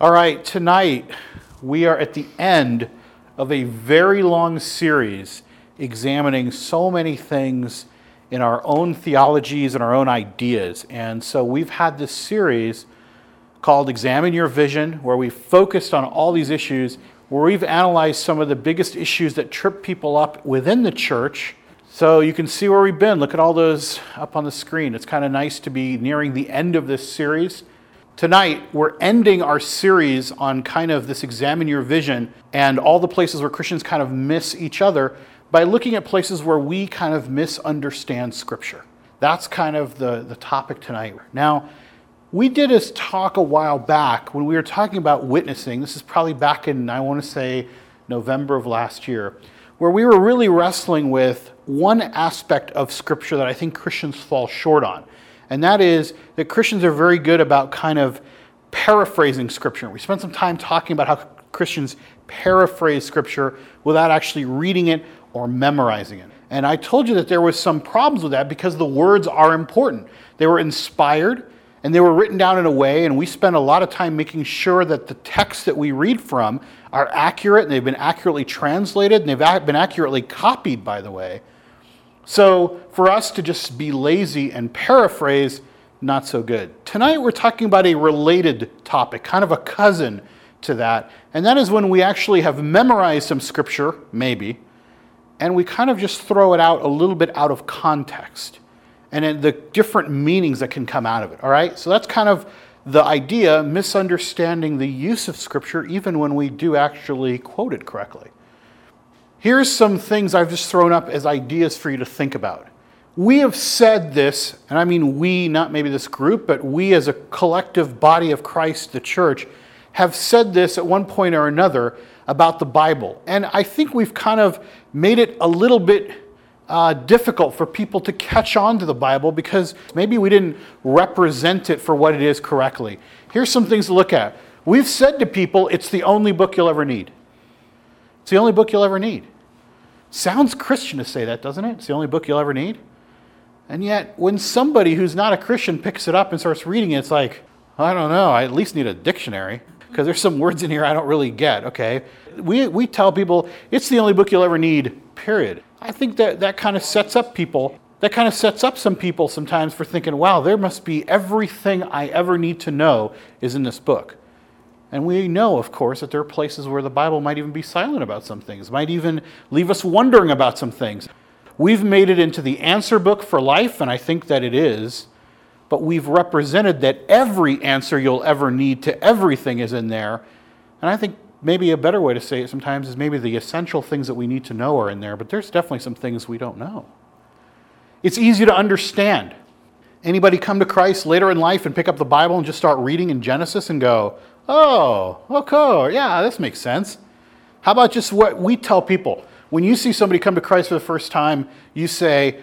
All right, tonight we are at the end of a very long series examining so many things in our own theologies and our own ideas. And so we've had this series called Examine Your Vision, where we focused on all these issues, where we've analyzed some of the biggest issues that trip people up within the church. So you can see where we've been. Look at all those up on the screen. It's kind of nice to be nearing the end of this series. Tonight, we're ending our series on kind of this examine your vision and all the places where Christians kind of miss each other by looking at places where we kind of misunderstand Scripture. That's kind of the, the topic tonight. Now, we did this talk a while back when we were talking about witnessing. This is probably back in, I want to say, November of last year, where we were really wrestling with one aspect of Scripture that I think Christians fall short on and that is that Christians are very good about kind of paraphrasing Scripture. We spent some time talking about how Christians paraphrase Scripture without actually reading it or memorizing it. And I told you that there was some problems with that because the words are important. They were inspired and they were written down in a way, and we spend a lot of time making sure that the texts that we read from are accurate and they've been accurately translated and they've been accurately copied, by the way. So for us to just be lazy and paraphrase, not so good. Tonight we're talking about a related topic, kind of a cousin to that, and that is when we actually have memorized some scripture, maybe, and we kind of just throw it out a little bit out of context and the different meanings that can come out of it. All right? So that's kind of the idea, misunderstanding the use of scripture even when we do actually quote it correctly. Here's some things I've just thrown up as ideas for you to think about. We have said this, and I mean we, not maybe this group, but we as a collective body of Christ, the church, have said this at one point or another about the Bible. And I think we've kind of made it a little bit uh, difficult for people to catch on to the Bible because maybe we didn't represent it for what it is correctly. Here's some things to look at. We've said to people, it's the only book you'll ever need. It's the only book you'll ever need. Sounds Christian to say that, doesn't it? It's the only book you'll ever need. And yet, when somebody who's not a Christian picks it up and starts reading it, it's like, I don't know, I at least need a dictionary because there's some words in here I don't really get, okay? We, we tell people it's the only book you'll ever need, period. I think that that kind of sets up people, that kind of sets up some people sometimes for thinking, wow, there must be everything I ever need to know is in this book. And we know, of course, that there are places where the Bible might even be silent about some things, might even leave us wondering about some things. We've made it into the answer book for life, and I think that it is, but we've represented that every answer you'll ever need to everything is in there. And I think maybe a better way to say it sometimes is maybe the essential things that we need to know are in there, but there's definitely some things we don't know. It's easy to understand. Anybody come to Christ later in life and pick up the Bible and just start reading in Genesis and go, Oh, okay, yeah, this makes sense. How about just what we tell people? When you see somebody come to Christ for the first time, you say,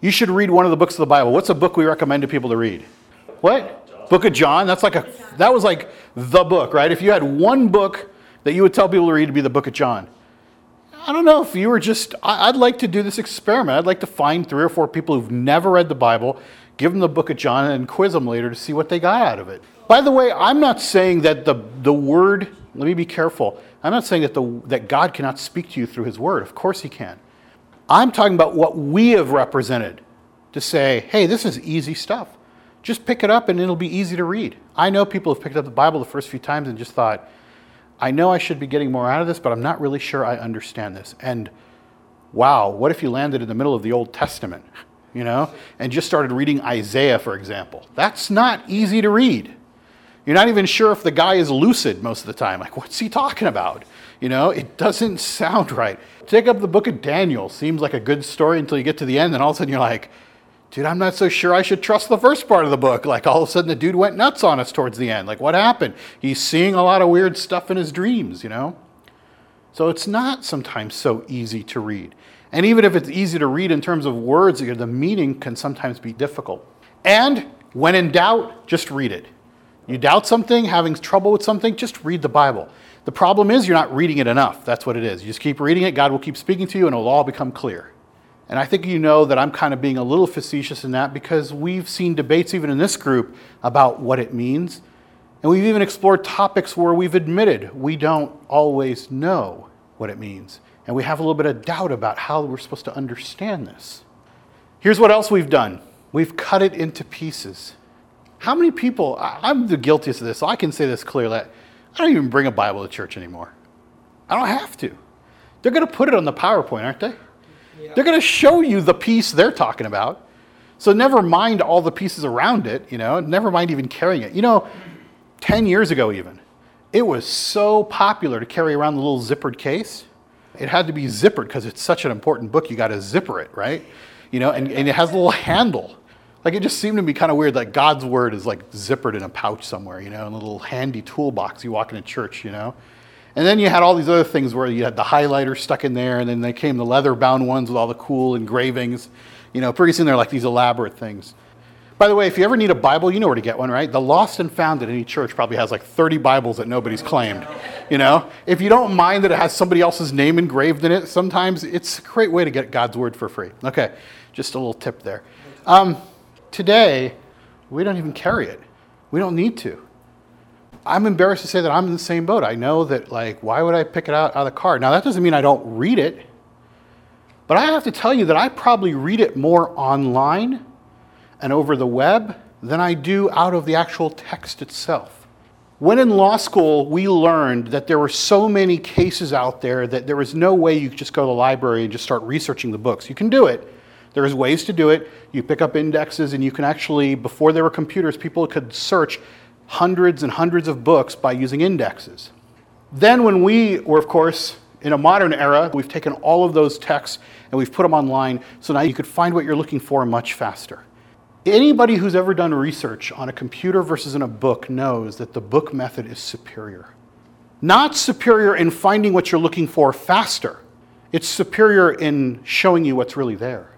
you should read one of the books of the Bible. What's a book we recommend to people to read? What? John. Book of John. That's like a that was like the book, right? If you had one book that you would tell people to read to be the book of John. I don't know if you were just I'd like to do this experiment. I'd like to find three or four people who've never read the Bible, give them the book of John and quiz them later to see what they got out of it. By the way, I'm not saying that the, the word, let me be careful. I'm not saying that, the, that God cannot speak to you through his word. Of course he can. I'm talking about what we have represented to say, hey, this is easy stuff. Just pick it up and it'll be easy to read. I know people have picked up the Bible the first few times and just thought, I know I should be getting more out of this, but I'm not really sure I understand this. And wow, what if you landed in the middle of the Old Testament, you know, and just started reading Isaiah, for example? That's not easy to read. You're not even sure if the guy is lucid most of the time. Like, what's he talking about? You know, it doesn't sound right. Take up the book of Daniel. Seems like a good story until you get to the end, and all of a sudden you're like, dude, I'm not so sure I should trust the first part of the book. Like, all of a sudden the dude went nuts on us towards the end. Like, what happened? He's seeing a lot of weird stuff in his dreams, you know? So it's not sometimes so easy to read. And even if it's easy to read in terms of words, the meaning can sometimes be difficult. And when in doubt, just read it. You doubt something, having trouble with something, just read the Bible. The problem is you're not reading it enough. That's what it is. You just keep reading it, God will keep speaking to you, and it'll all become clear. And I think you know that I'm kind of being a little facetious in that because we've seen debates, even in this group, about what it means. And we've even explored topics where we've admitted we don't always know what it means. And we have a little bit of doubt about how we're supposed to understand this. Here's what else we've done we've cut it into pieces. How many people, I'm the guiltiest of this, so I can say this clearly. I don't even bring a Bible to church anymore. I don't have to. They're going to put it on the PowerPoint, aren't they? Yeah. They're going to show you the piece they're talking about. So never mind all the pieces around it, you know, never mind even carrying it. You know, 10 years ago even, it was so popular to carry around the little zippered case. It had to be zippered because it's such an important book, you got to zipper it, right? You know, and, and it has a little handle. Like it just seemed to be kind of weird that God's word is like zippered in a pouch somewhere, you know, in a little handy toolbox you walk into church, you know. And then you had all these other things where you had the highlighter stuck in there, and then they came the leather bound ones with all the cool engravings. You know, pretty soon they're like these elaborate things. By the way, if you ever need a Bible, you know where to get one, right? The Lost and Found at any church probably has like 30 Bibles that nobody's claimed. You know, if you don't mind that it has somebody else's name engraved in it, sometimes it's a great way to get God's word for free. Okay, just a little tip there. Um, today, we don't even carry it. We don't need to. I'm embarrassed to say that I'm in the same boat. I know that, like, why would I pick it out, out of the car? Now, that doesn't mean I don't read it, but I have to tell you that I probably read it more online and over the web than I do out of the actual text itself. When in law school, we learned that there were so many cases out there that there was no way you could just go to the library and just start researching the books. You can do it. There's ways to do it. You pick up indexes, and you can actually, before there were computers, people could search hundreds and hundreds of books by using indexes. Then, when we were, of course, in a modern era, we've taken all of those texts and we've put them online, so now you could find what you're looking for much faster. Anybody who's ever done research on a computer versus in a book knows that the book method is superior. Not superior in finding what you're looking for faster, it's superior in showing you what's really there.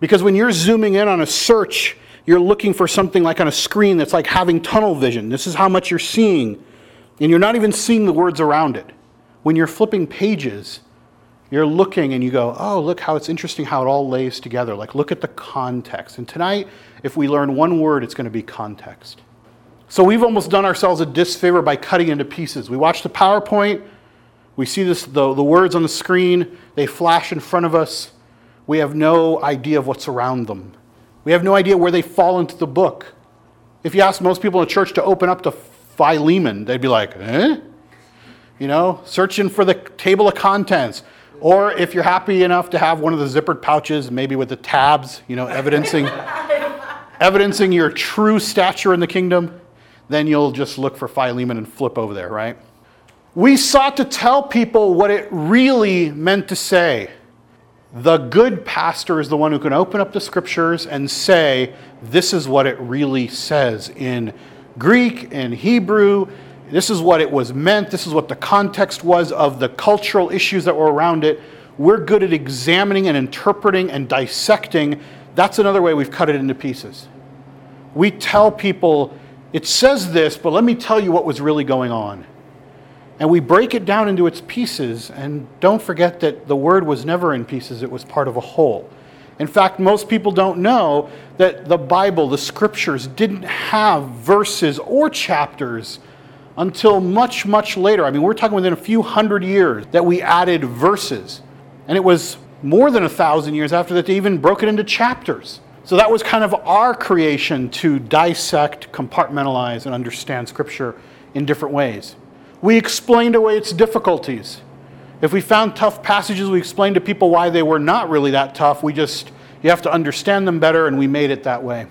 Because when you're zooming in on a search, you're looking for something like on a screen that's like having tunnel vision. This is how much you're seeing, and you're not even seeing the words around it. When you're flipping pages, you're looking and you go, oh, look how it's interesting how it all lays together. Like, look at the context. And tonight, if we learn one word, it's going to be context. So we've almost done ourselves a disfavor by cutting into pieces. We watch the PowerPoint, we see this, the, the words on the screen, they flash in front of us we have no idea of what's around them. We have no idea where they fall into the book. If you ask most people in the church to open up to Philemon, they'd be like, eh? You know, searching for the table of contents. Or if you're happy enough to have one of the zippered pouches, maybe with the tabs, you know, evidencing, evidencing your true stature in the kingdom, then you'll just look for Philemon and flip over there, right? We sought to tell people what it really meant to say. The good pastor is the one who can open up the scriptures and say, this is what it really says in Greek and Hebrew. This is what it was meant. This is what the context was of the cultural issues that were around it. We're good at examining and interpreting and dissecting. That's another way we've cut it into pieces. We tell people, it says this, but let me tell you what was really going on and we break it down into its pieces. And don't forget that the word was never in pieces, it was part of a whole. In fact, most people don't know that the Bible, the scriptures, didn't have verses or chapters until much, much later. I mean, we're talking within a few hundred years that we added verses. And it was more than a thousand years after that they even broke it into chapters. So that was kind of our creation to dissect, compartmentalize, and understand scripture in different ways. We explained away its difficulties. If we found tough passages, we explained to people why they were not really that tough. We just, you have to understand them better, and we made it that way.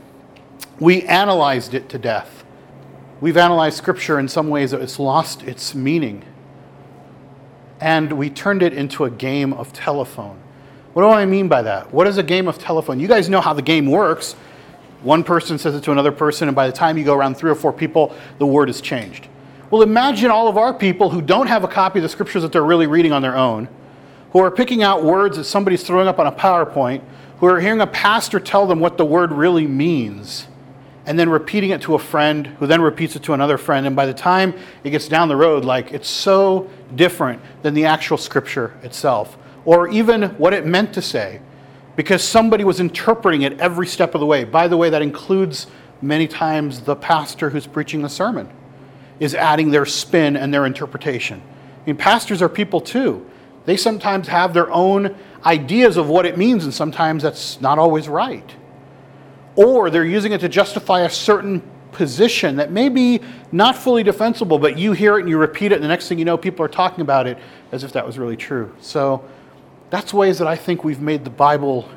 We analyzed it to death. We've analyzed Scripture in some ways that it's lost its meaning. And we turned it into a game of telephone. What do I mean by that? What is a game of telephone? You guys know how the game works. One person says it to another person, and by the time you go around three or four people, the word is changed. Well, imagine all of our people who don't have a copy of the scriptures that they're really reading on their own, who are picking out words that somebody's throwing up on a PowerPoint, who are hearing a pastor tell them what the word really means, and then repeating it to a friend, who then repeats it to another friend. And by the time it gets down the road, like it's so different than the actual scripture itself, or even what it meant to say, because somebody was interpreting it every step of the way. By the way, that includes many times the pastor who's preaching the sermon. Is adding their spin and their interpretation. I mean, pastors are people too. They sometimes have their own ideas of what it means, and sometimes that's not always right. Or they're using it to justify a certain position that may be not fully defensible, but you hear it and you repeat it, and the next thing you know, people are talking about it as if that was really true. So that's ways that I think we've made the Bible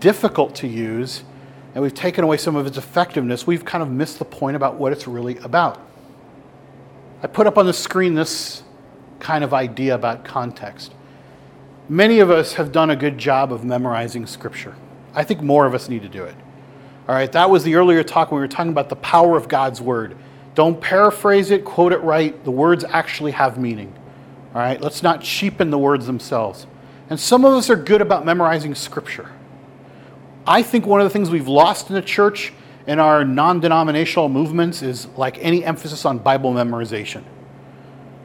difficult to use, and we've taken away some of its effectiveness. We've kind of missed the point about what it's really about. I put up on the screen this kind of idea about context. Many of us have done a good job of memorizing Scripture. I think more of us need to do it. All right, that was the earlier talk when we were talking about the power of God's Word. Don't paraphrase it, quote it right. The words actually have meaning. All right, let's not cheapen the words themselves. And some of us are good about memorizing Scripture. I think one of the things we've lost in the church in our non denominational movements is like any emphasis on Bible memorization.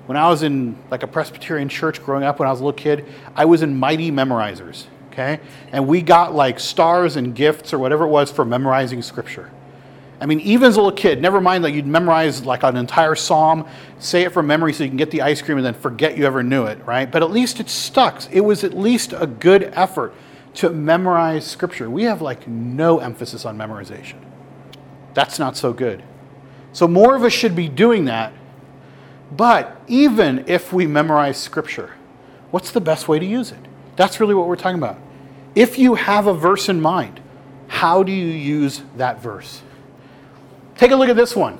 When I was in like a Presbyterian church growing up when I was a little kid, I was in mighty memorizers, okay? And we got like stars and gifts or whatever it was for memorizing scripture. I mean, even as a little kid, never mind that you'd memorize like an entire psalm, say it from memory so you can get the ice cream and then forget you ever knew it, right? But at least it stuck. It was at least a good effort to memorize scripture. We have like no emphasis on memorization. That's not so good. So more of us should be doing that. But even if we memorize scripture, what's the best way to use it? That's really what we're talking about. If you have a verse in mind, how do you use that verse? Take a look at this one.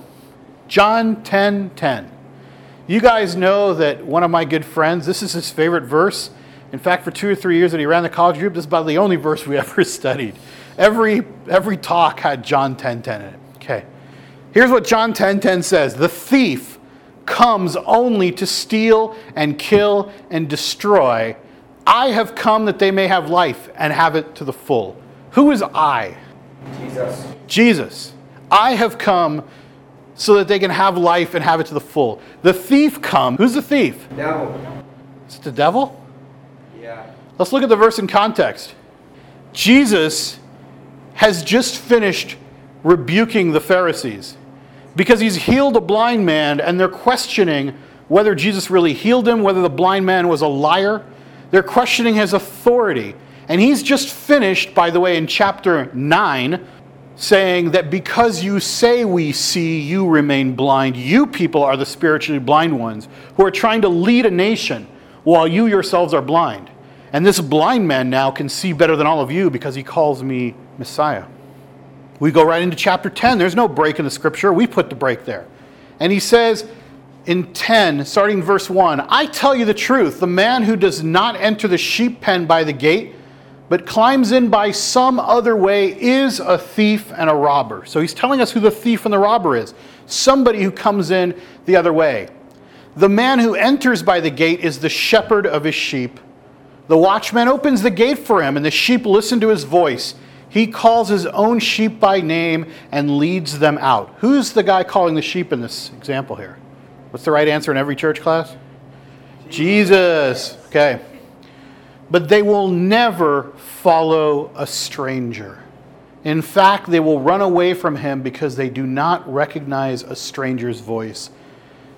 John 10 10. You guys know that one of my good friends, this is his favorite verse. In fact, for two or three years that he ran the college group, this is about the only verse we ever studied. Every, every talk had John 10 10 in it. Okay. Here's what John 10 10 says The thief comes only to steal and kill and destroy. I have come that they may have life and have it to the full. Who is I? Jesus. Jesus. I have come so that they can have life and have it to the full. The thief come. Who's the thief? Devil. Is it the devil? Yeah. Let's look at the verse in context. Jesus has just finished rebuking the Pharisees because he's healed a blind man and they're questioning whether Jesus really healed him, whether the blind man was a liar. They're questioning his authority. And he's just finished, by the way, in chapter 9, saying that because you say we see, you remain blind. You people are the spiritually blind ones who are trying to lead a nation while you yourselves are blind. And this blind man now can see better than all of you because he calls me Messiah. We go right into chapter 10. There's no break in the scripture. We put the break there. And he says in 10, starting verse 1 I tell you the truth, the man who does not enter the sheep pen by the gate, but climbs in by some other way, is a thief and a robber. So he's telling us who the thief and the robber is somebody who comes in the other way. The man who enters by the gate is the shepherd of his sheep. The watchman opens the gate for him, and the sheep listen to his voice. He calls his own sheep by name and leads them out. Who's the guy calling the sheep in this example here? What's the right answer in every church class? Jesus. Okay. But they will never follow a stranger. In fact, they will run away from him because they do not recognize a stranger's voice.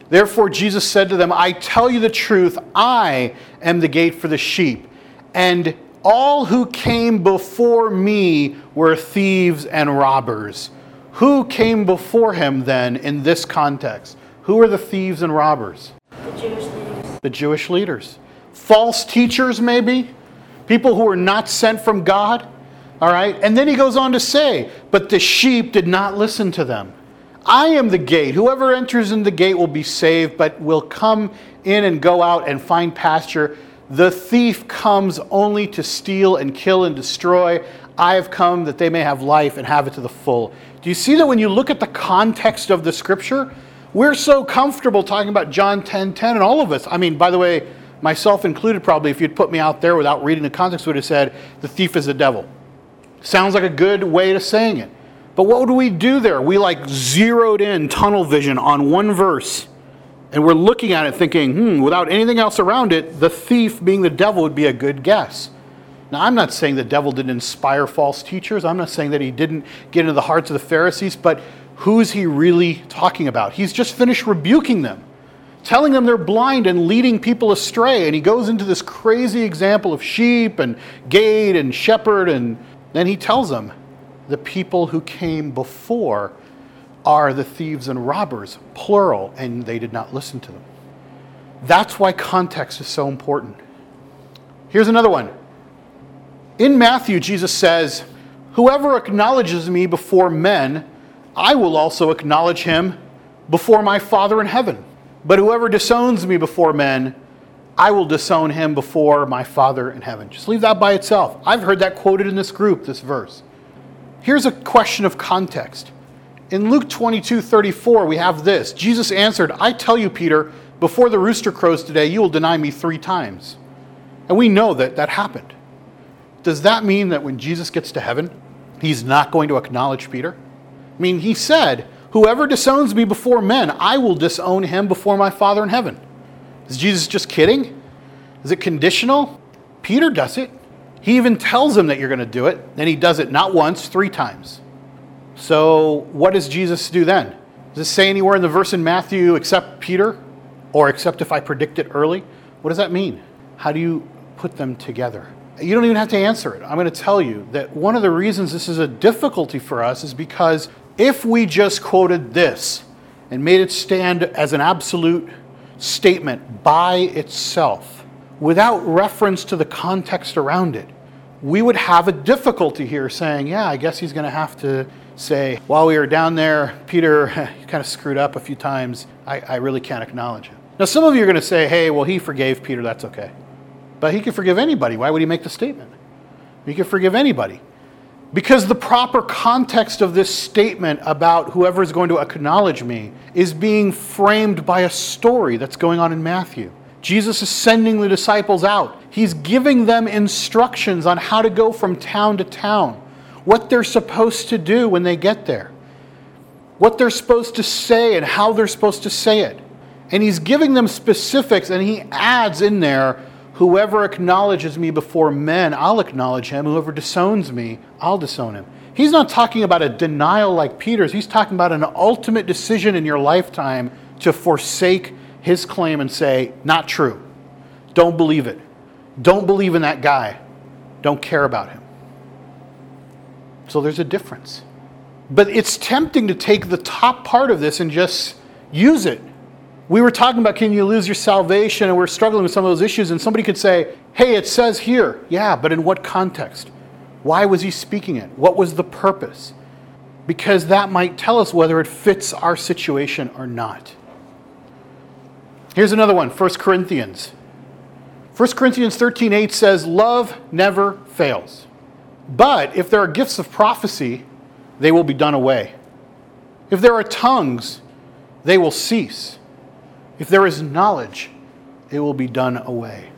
Therefore, Jesus said to them, I tell you the truth, I am the gate for the sheep. And all who came before me were thieves and robbers. Who came before him then in this context? Who are the thieves and robbers? The Jewish leaders. The Jewish leaders. False teachers, maybe? People who were not sent from God? All right? And then he goes on to say, But the sheep did not listen to them. I am the gate. Whoever enters in the gate will be saved, but will come in and go out and find pasture. The thief comes only to steal and kill and destroy. I have come that they may have life and have it to the full. Do you see that when you look at the context of the scripture? We're so comfortable talking about John 10 10, and all of us. I mean, by the way, myself included, probably, if you'd put me out there without reading the context, would have said, the thief is the devil. Sounds like a good way to saying it. But what would we do there? We like zeroed in tunnel vision on one verse and we're looking at it thinking, hmm, without anything else around it, the thief being the devil would be a good guess. Now, I'm not saying the devil didn't inspire false teachers. I'm not saying that he didn't get into the hearts of the Pharisees, but who's he really talking about? He's just finished rebuking them, telling them they're blind and leading people astray. And he goes into this crazy example of sheep and gate and shepherd. And then he tells them the people who came before are the thieves and robbers, plural, and they did not listen to them. That's why context is so important. Here's another one. In Matthew, Jesus says, Whoever acknowledges me before men, I will also acknowledge him before my Father in heaven. But whoever disowns me before men, I will disown him before my Father in heaven. Just leave that by itself. I've heard that quoted in this group, this verse. Here's a question of context. In Luke 22 34, we have this Jesus answered, I tell you, Peter, before the rooster crows today, you will deny me three times. And we know that that happened. Does that mean that when Jesus gets to heaven, he's not going to acknowledge Peter? I mean, he said, Whoever disowns me before men, I will disown him before my Father in heaven. Is Jesus just kidding? Is it conditional? Peter does it. He even tells him that you're going to do it, and he does it not once, three times. So, what does Jesus do then? Does it say anywhere in the verse in Matthew, except Peter? Or except if I predict it early? What does that mean? How do you put them together? You don't even have to answer it. I'm going to tell you that one of the reasons this is a difficulty for us is because if we just quoted this and made it stand as an absolute statement by itself, without reference to the context around it, we would have a difficulty here saying, yeah, I guess he's going to have to say, while we were down there, Peter kind of screwed up a few times. I, I really can't acknowledge it. Now, some of you are going to say, hey, well, he forgave Peter, that's okay. But he could forgive anybody. Why would he make the statement? He could forgive anybody. Because the proper context of this statement about whoever is going to acknowledge me is being framed by a story that's going on in Matthew. Jesus is sending the disciples out. He's giving them instructions on how to go from town to town, what they're supposed to do when they get there, what they're supposed to say, and how they're supposed to say it. And he's giving them specifics, and he adds in there Whoever acknowledges me before men, I'll acknowledge him. Whoever disowns me, I'll disown him. He's not talking about a denial like Peter's. He's talking about an ultimate decision in your lifetime to forsake his claim and say, not true. Don't believe it. Don't believe in that guy. Don't care about him. So there's a difference. But it's tempting to take the top part of this and just use it we were talking about can you lose your salvation, and we're struggling with some of those issues, and somebody could say, hey, it says here. Yeah, but in what context? Why was he speaking it? What was the purpose? Because that might tell us whether it fits our situation or not. Here's another one 1 Corinthians. 1 Corinthians 13 8 says, Love never fails. But if there are gifts of prophecy, they will be done away. If there are tongues, they will cease. If there is knowledge, it will be done away.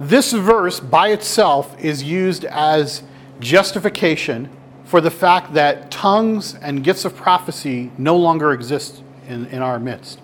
This verse by itself is used as justification for the fact that tongues and gifts of prophecy no longer exist in, in our midst.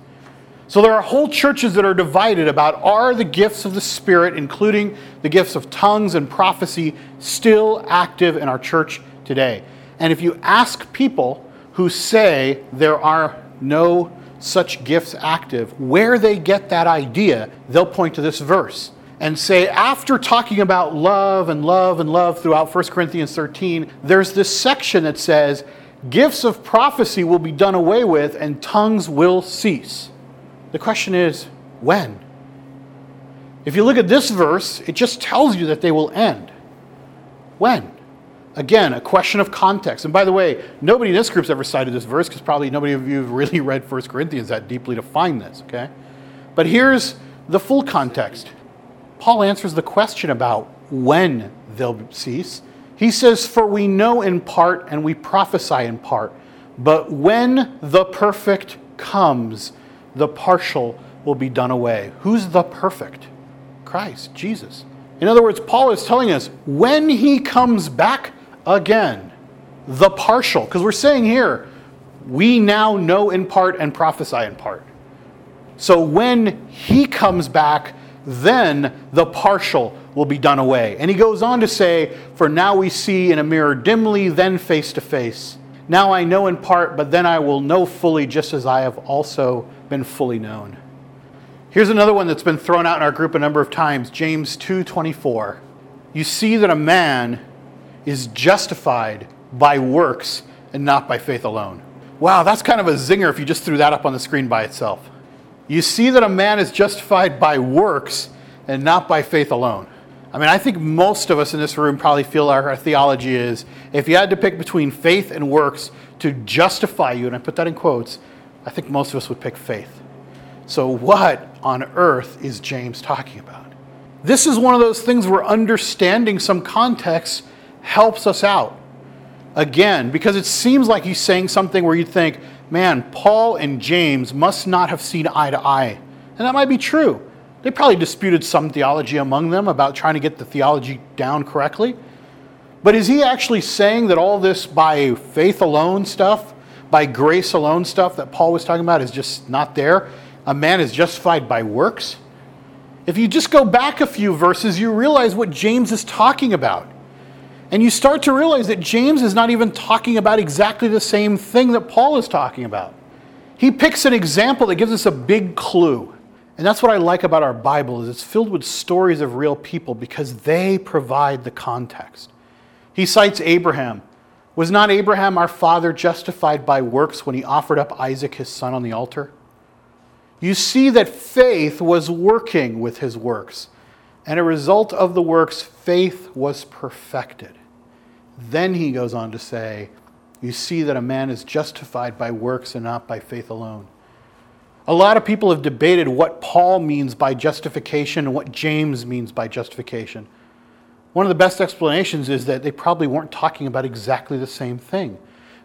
So there are whole churches that are divided about are the gifts of the Spirit, including the gifts of tongues and prophecy, still active in our church today? And if you ask people who say there are no such gifts active, where they get that idea, they'll point to this verse and say, after talking about love and love and love throughout 1 Corinthians 13, there's this section that says, gifts of prophecy will be done away with and tongues will cease. The question is, when? If you look at this verse, it just tells you that they will end. When? Again, a question of context. And by the way, nobody in this group's ever cited this verse because probably nobody of you have really read 1 Corinthians that deeply to find this, okay? But here's the full context. Paul answers the question about when they'll cease. He says, For we know in part and we prophesy in part, but when the perfect comes, the partial will be done away. Who's the perfect? Christ, Jesus. In other words, Paul is telling us when he comes back again. The partial, because we're saying here, we now know in part and prophesy in part. So when he comes back, then the partial will be done away. And he goes on to say, For now we see in a mirror dimly, then face to face. Now I know in part, but then I will know fully, just as I have also been fully known. Here's another one that's been thrown out in our group a number of times James 2:24. You see that a man is justified by works and not by faith alone. Wow, that's kind of a zinger if you just threw that up on the screen by itself. You see that a man is justified by works and not by faith alone. I mean, I think most of us in this room probably feel our, our, theology is if you had to pick between faith and works to justify you, and I put that in quotes, I think most of us would pick faith. So, what on earth is James talking about? This is one of those things where understanding some context helps us out. Again, because it seems like he's saying something where you think, man, Paul and James must not have seen eye to eye. And that might be true. They probably disputed some theology among them about trying to get the theology down correctly. But is he actually saying that all this by faith alone stuff, by grace alone stuff that Paul was talking about is just not there? A man is justified by works? If you just go back a few verses, you realize what James is talking about. And you start to realize that James is not even talking about exactly the same thing that Paul is talking about. He picks an example that gives us a big clue. And that's what I like about our Bible is it's filled with stories of real people because they provide the context. He cites Abraham. Was not Abraham our father justified by works when he offered up Isaac his son on the altar? you see that faith was working with his works. And a result of the works, faith was perfected. Then he goes on to say, You see that a man is justified by works and not by faith alone. A lot of people have debated what Paul means by justification and what James means by justification. One of the best explanations is that they probably weren't talking about exactly the same thing.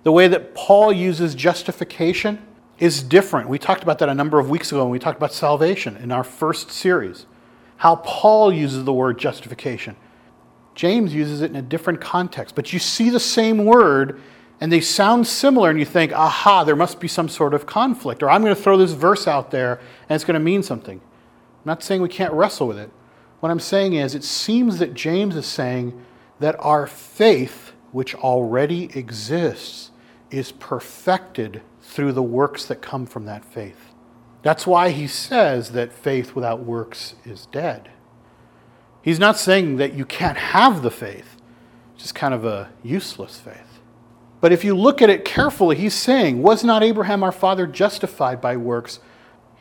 The way that Paul uses justification is different. We talked about that a number of weeks ago when we talked about salvation in our first series. How Paul uses the word justification. James uses it in a different context, but you see the same word and they sound similar, and you think, aha, there must be some sort of conflict, or I'm going to throw this verse out there and it's going to mean something. I'm not saying we can't wrestle with it. What I'm saying is, it seems that James is saying that our faith, which already exists, is perfected through the works that come from that faith. That's why he says that faith without works is dead. He's not saying that you can't have the faith, it's just kind of a useless faith. But if you look at it carefully, he's saying, Was not Abraham our father justified by works?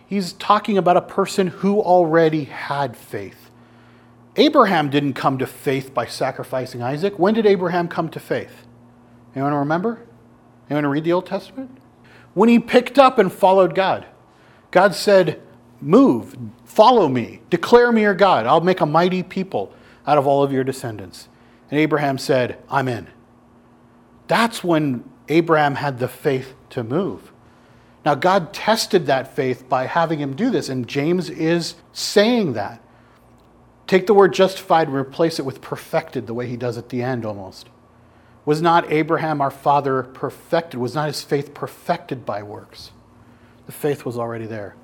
He's talking about a person who already had faith. Abraham didn't come to faith by sacrificing Isaac. When did Abraham come to faith? Anyone remember? Anyone read the Old Testament? when he picked up and followed God. God said, Move, follow me, declare me your God. I'll make a mighty people out of all of your descendants. And Abraham said, I'm in. That's when Abraham had the faith to move. Now, God tested that faith by having him do this, and James is saying that. Take the word justified and replace it with perfected, the way he does at the end almost. Was not Abraham our father perfected? Was not his faith perfected by works? The faith was already there.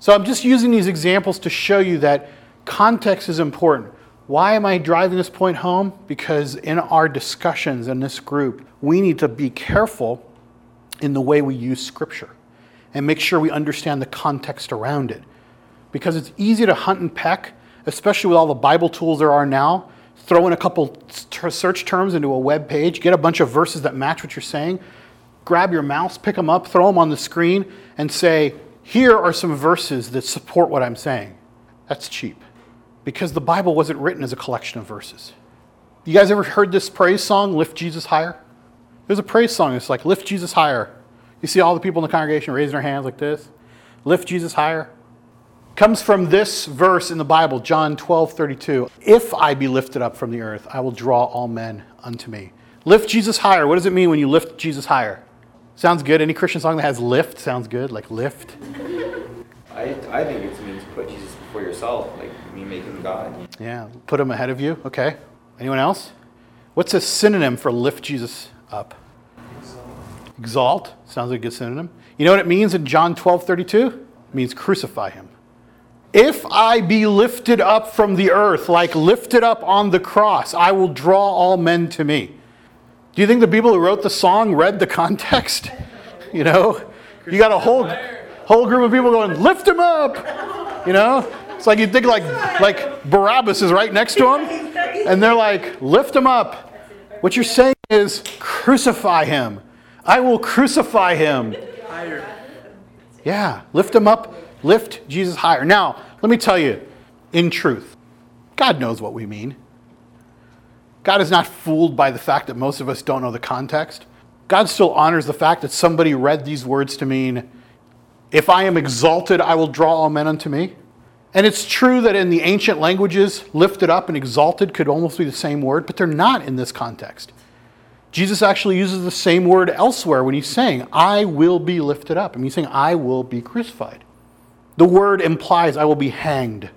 So I'm just using these examples to show you that context is important. Why am I driving this point home? Because in our discussions in this group, we need to be careful in the way we use Scripture and make sure we understand the context around it. Because it's easy to hunt and peck, especially with all the Bible tools there are now, throw in a couple search terms into a web page, get a bunch of verses that match what you're saying, grab your mouse, pick them up, throw them on the screen, and say, here are some verses that support what I'm saying. That's cheap because the Bible wasn't written as a collection of verses. You guys ever heard this praise song, Lift Jesus Higher? There's a praise song It's like, Lift Jesus Higher. You see all the people in the congregation raising their hands like this. Lift Jesus higher comes from this verse in the Bible, John 12, 32. If I be lifted up from the earth, I will draw all men unto me. Lift Jesus higher. What does it mean when you lift Jesus higher? Sounds good. Any Christian song that has lift sounds good, like lift. I, I think it means put Jesus before yourself, like me making God. Yeah, put him ahead of you. Okay. Anyone else? What's a synonym for lift Jesus up? Exalt. Exalt. Sounds like a good synonym. You know what it means in John 12, 32? It means crucify him. If I be lifted up from the earth, like lifted up on the cross, I will draw all men to me. Do you think the people who wrote the song read the context? You know, you got a whole whole group of people going, "Lift him up," you know. It's like you think like like Barabbas is right next to him, and they're like, "Lift him up." What you're saying is, crucify him. I will crucify him. Yeah, lift him up, lift Jesus higher. Now, let me tell you, in truth, God knows what we mean. God is not fooled by the fact that most of us don't know the context. God still honors the fact that somebody read these words to mean, if I am exalted, I will draw all men unto me. And it's true that in the ancient languages, lifted up and exalted could almost be the same word, but they're not in this context. Jesus actually uses the same word elsewhere when he's saying, I will be lifted up. I mean, he's saying, I will be crucified. The word implies, I will be hanged,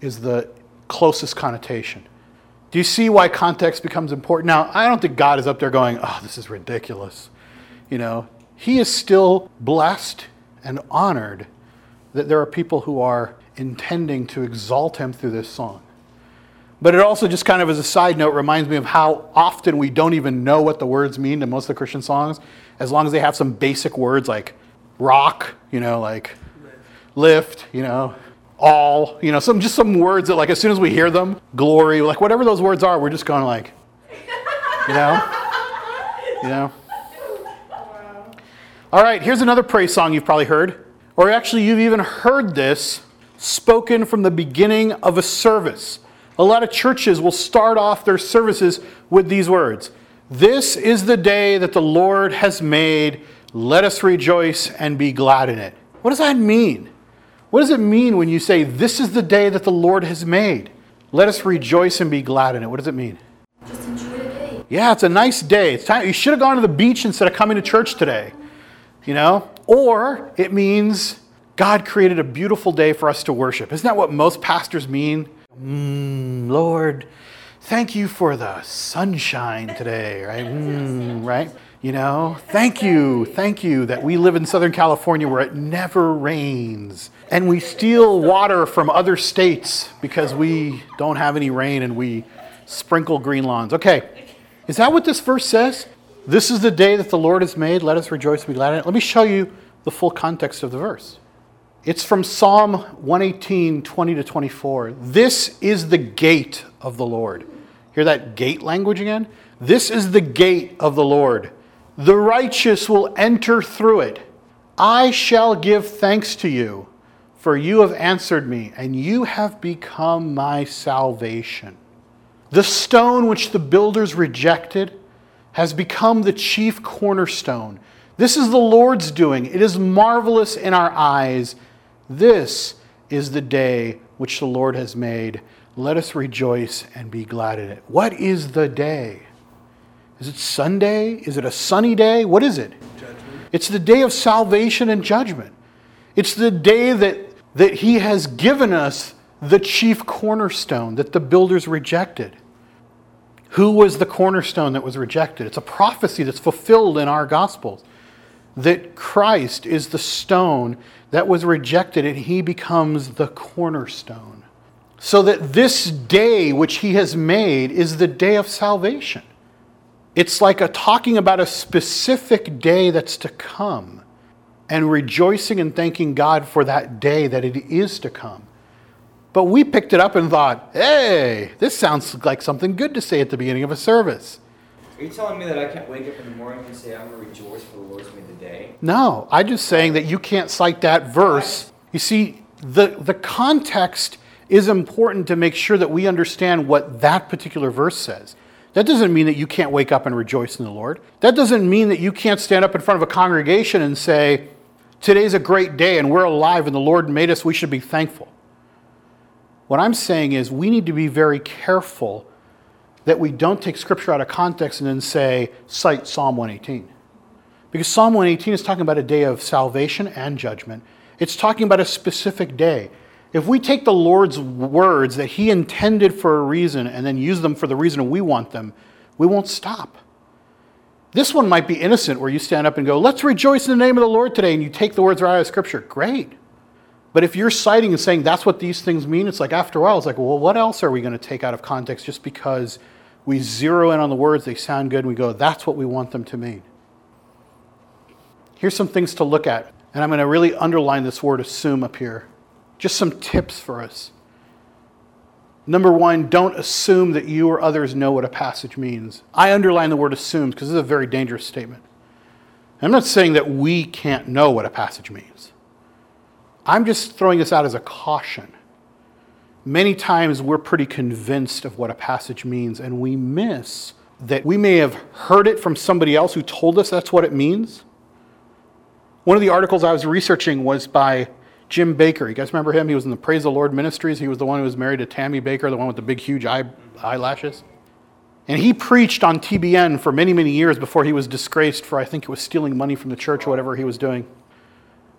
is the closest connotation. Do you see why context becomes important? Now, I don't think God is up there going, oh, this is ridiculous. You know, He is still blessed and honored that there are people who are intending to exalt Him through this song. But it also, just kind of as a side note, reminds me of how often we don't even know what the words mean to most of the Christian songs, as long as they have some basic words like rock, you know, like lift, you know, all, you know, some just some words that like as soon as we hear them, glory, like whatever those words are, we're just going like, you know, you know. All right, here's another praise song you've probably heard, or actually you've even heard this spoken from the beginning of a service. A lot of churches will start off their services with these words This is the day that the Lord has made. Let us rejoice and be glad in it. What does that mean? What does it mean when you say, This is the day that the Lord has made? Let us rejoice and be glad in it. What does it mean? Just enjoy the day. Yeah, it's a nice day. It's time. You should have gone to the beach instead of coming to church today. You know? Or it means God created a beautiful day for us to worship. Isn't that what most pastors mean? Mm, Lord, thank you for the sunshine today, right? Mm, right? You know, thank you, thank you that we live in Southern California where it never rains. And we steal water from other states because we don't have any rain and we sprinkle green lawns. Okay, is that what this verse says? This is the day that the Lord has made. Let us rejoice and be glad in it. Let me show you the full context of the verse. It's from Psalm 118, 20 to 24. This is the gate of the Lord. Hear that gate language again? This is the gate of the Lord. The righteous will enter through it. I shall give thanks to you, for you have answered me, and you have become my salvation. The stone which the builders rejected has become the chief cornerstone. This is the Lord's doing. It is marvelous in our eyes. This is the day which the Lord has made. Let us rejoice and be glad in it. What is the day? Is it Sunday? Is it a sunny day? What is it? Judgment. It's the day of salvation and judgment. It's the day that, that He has given us the chief cornerstone that the builders rejected. Who was the cornerstone that was rejected? It's a prophecy that's fulfilled in our Gospels that Christ is the stone that was rejected and he becomes the cornerstone. So that this day which he has made is the day of salvation. It's like a talking about a specific day that's to come and rejoicing and thanking God for that day that it is to come. But we picked it up and thought, hey, this sounds like something good to say at the beginning of a service. Are you telling me that I can't wake up in the morning and say I'm going to rejoice for the Lord's made the day? No, I'm just saying that you can't cite that verse. You see, the, the context is important to make sure that we understand what that particular verse says. That doesn't mean that you can't wake up and rejoice in the Lord. That doesn't mean that you can't stand up in front of a congregation and say, Today's a great day and we're alive and the Lord made us, we should be thankful. What I'm saying is we need to be very careful that we don't take scripture out of context and then say, cite Psalm 118. Because Psalm 118 is talking about a day of salvation and judgment. It's talking about a specific day. If we take the Lord's words that He intended for a reason and then use them for the reason we want them, we won't stop. This one might be innocent where you stand up and go, Let's rejoice in the name of the Lord today, and you take the words right out of Scripture. Great. But if you're citing and saying that's what these things mean, it's like after a while, it's like, well, what else are we going to take out of context just because We zero in on the words, they sound good, and we go, that's what we want them to mean. Here's some things to look at, and I'm going to really underline this word assume up here. Just some tips for us. Number one, don't assume that you or others know what a passage means. I underline the word assume because this is a very dangerous statement. I'm not saying that we can't know what a passage means. I'm just throwing this out as a caution. Many times we're pretty convinced of what a passage means, and we miss that we may have heard it from somebody else who told us that's what it means. One of the articles I was researching was by Jim Bakker. You guys remember him? He was in the Praise the Lord Ministries. He was the one who was married to Tammy Bakker, the one with the big, huge eye, eyelashes. And he preached on TBN for many, many years before he was disgraced for, I think it was stealing money from the church or whatever he was doing.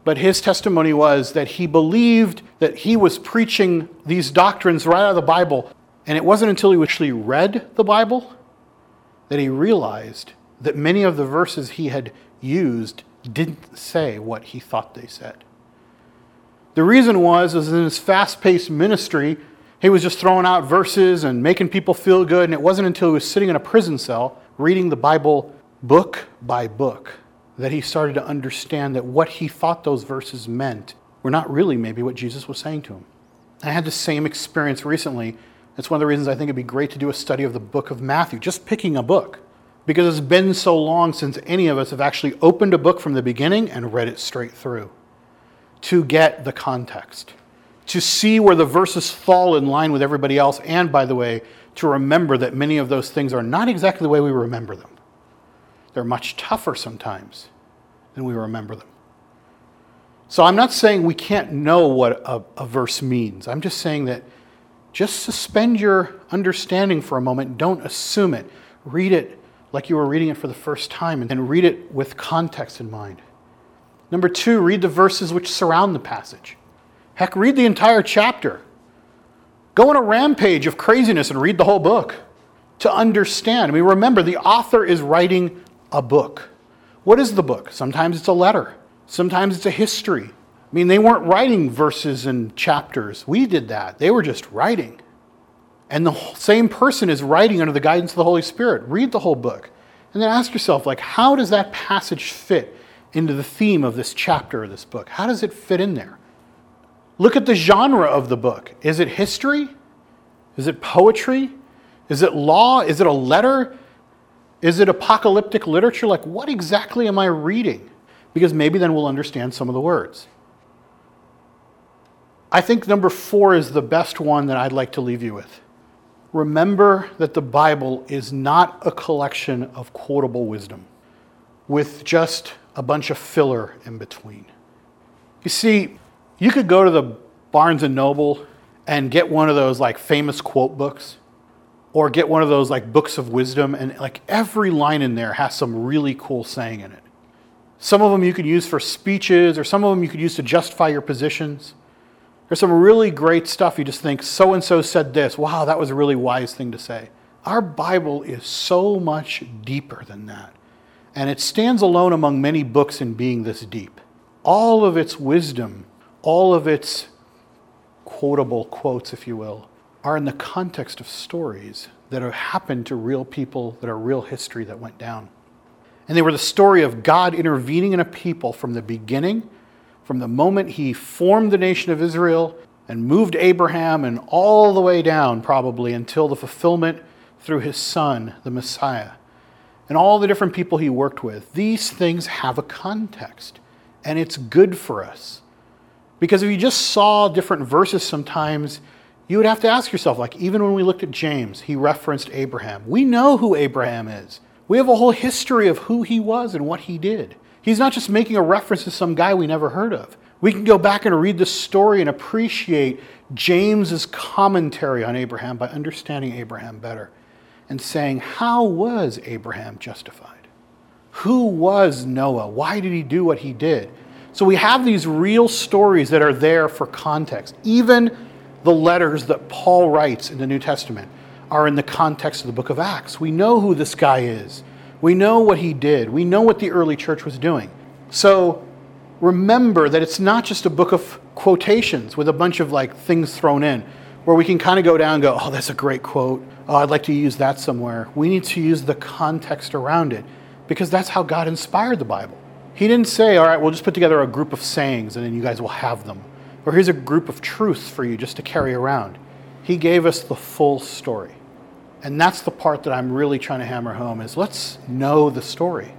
But his testimony was that he believed that he was preaching these doctrines right out of the Bible. And it wasn't until he actually read the Bible that he realized that many of the verses he had used didn't say what he thought they said. The reason was, is in his fast paced ministry, he was just throwing out verses and making people feel good. And it wasn't until he was sitting in a prison cell reading the Bible book by book that he started to understand that what he thought those verses meant were not really maybe what Jesus was saying to him. I had the same experience recently. It's one of the reasons I think it'd be great to do a study of the book of Matthew, just picking a book. Because it's been so long since any of us have actually opened a book from the beginning and read it straight through to get the context to see where the verses fall in line with everybody else, and by the way, to remember that many of those things are not exactly the way we remember them. They're much tougher sometimes than we remember them. So I'm not saying we can't know what a, a, verse means. I'm just saying that just suspend your understanding for a moment. Don't assume it. Read it like you were reading it for the first time and read it with context in mind. Number two, read the verses which surround the passage. Heck, read the entire chapter. Go on a rampage of craziness and read the whole book to understand. I mean, remember, the author is writing a book. What is the book? Sometimes it's a letter, sometimes it's a history. I mean, they weren't writing verses and chapters. We did that. They were just writing. And the same person is writing under the guidance of the Holy Spirit. Read the whole book. And then ask yourself, like, how does that passage fit into the theme of this chapter of this book? How does it fit in there? Look at the genre of the book. Is it history? Is it poetry? Is it law? Is it a letter? Is it apocalyptic literature? Like, what exactly am I reading? Because maybe then we'll understand some of the words. I think number four is the best one that I'd like to leave you with. Remember that the Bible is not a collection of quotable wisdom with just a bunch of filler in between. You see, you could go to the Barnes and Noble and get one of those like famous quote books or get one of those like books of wisdom and like every line in there has some really cool saying in it. Some of them you could use for speeches or some of them you could use to justify your positions. There's some really great stuff you just think so and so said this. Wow, that was a really wise thing to say. Our Bible is so much deeper than that. And it stands alone among many books in being this deep. All of its wisdom all of its quotable quotes, if you will, are in the context of stories that have happened to real people, that are real history that went down. And they were the story of God intervening in a people from the beginning, from the moment he formed the nation of Israel and moved Abraham, and all the way down, probably, until the fulfillment through his son, the Messiah, and all the different people he worked with. These things have a context, and it's good for us. Because if you just saw different verses sometimes, you would have to ask yourself, like, even when we looked at James, he referenced Abraham. We know who Abraham is. We have a whole history of who he was and what he did. He's not just making a reference to some guy we never heard of. We can go back and read the story and appreciate James's commentary on Abraham by understanding Abraham better and saying, how was Abraham justified? Who was Noah? Why did he do what he did? So we have these real stories that are there for context. Even the letters that Paul writes in the New Testament are in the context of the book of Acts. We know who this guy is, we know what he did, we know what the early church was doing. So remember that it's not just a book of quotations with a bunch of like things thrown in. where we can kind of go down and go, oh, that's a great quote. Oh, I'd like to use that somewhere. We need to use the context around it because that's how God inspired the Bible. He didn't say, all right, we'll just put together a group of sayings and then you guys will have them. Or here's a group of truths for you just to carry around. He gave us the full story. And that's the part that I'm really trying to hammer home is let's know the story.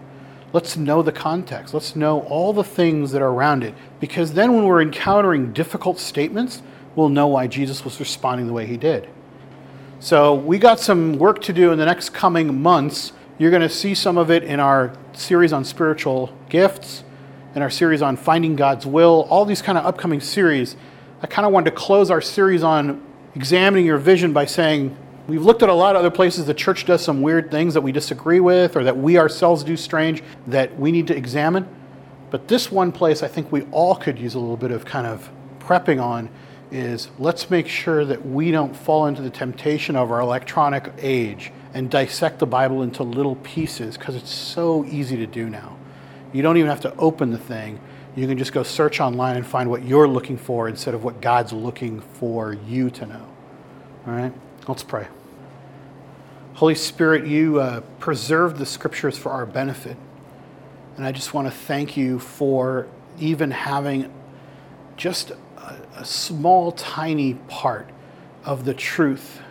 Let's know the context. Let's know all the things that are around it. Because then when we're encountering difficult statements, we'll know why Jesus was responding the way he did. So we got some work to do in the next coming months. You're going to see some of it in our series on spiritual gifts, in our series on finding God's will, all these kind of upcoming series. I kind of wanted to close our series on examining your vision by saying we've looked at a lot of other places the church does some weird things that we disagree with or that we ourselves do strange that we need to examine. But this one place I think we all could use a little bit of kind of prepping on is let's make sure that we don't fall into the temptation of our electronic age and dissect the Bible into little pieces because it's so easy to do now. You don't even have to open the thing. You can just go search online and find what you're looking for instead of what God's looking for you to know. All right? Let's pray. Holy Spirit, you uh, preserve the scriptures for our benefit. And I just want to thank you for even having just a small, tiny part of the truth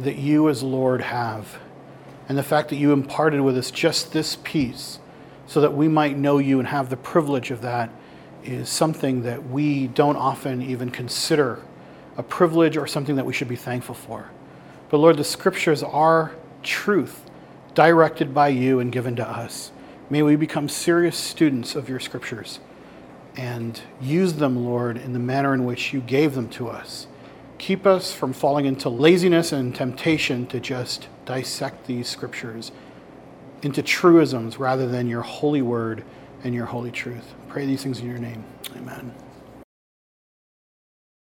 that you as Lord have. And the fact that you imparted with us just this piece so that we might know you and have the privilege of that is something that we don't often even consider a privilege or something that we should be thankful for. But Lord, the scriptures are truth directed by you and given to us. May we become serious students of your scriptures and use them, Lord, in the manner in which you gave them to us. Keep us from falling into laziness and temptation to just dissect these scriptures into truisms rather than your holy word and your holy truth. Pray these things in your name. Amen.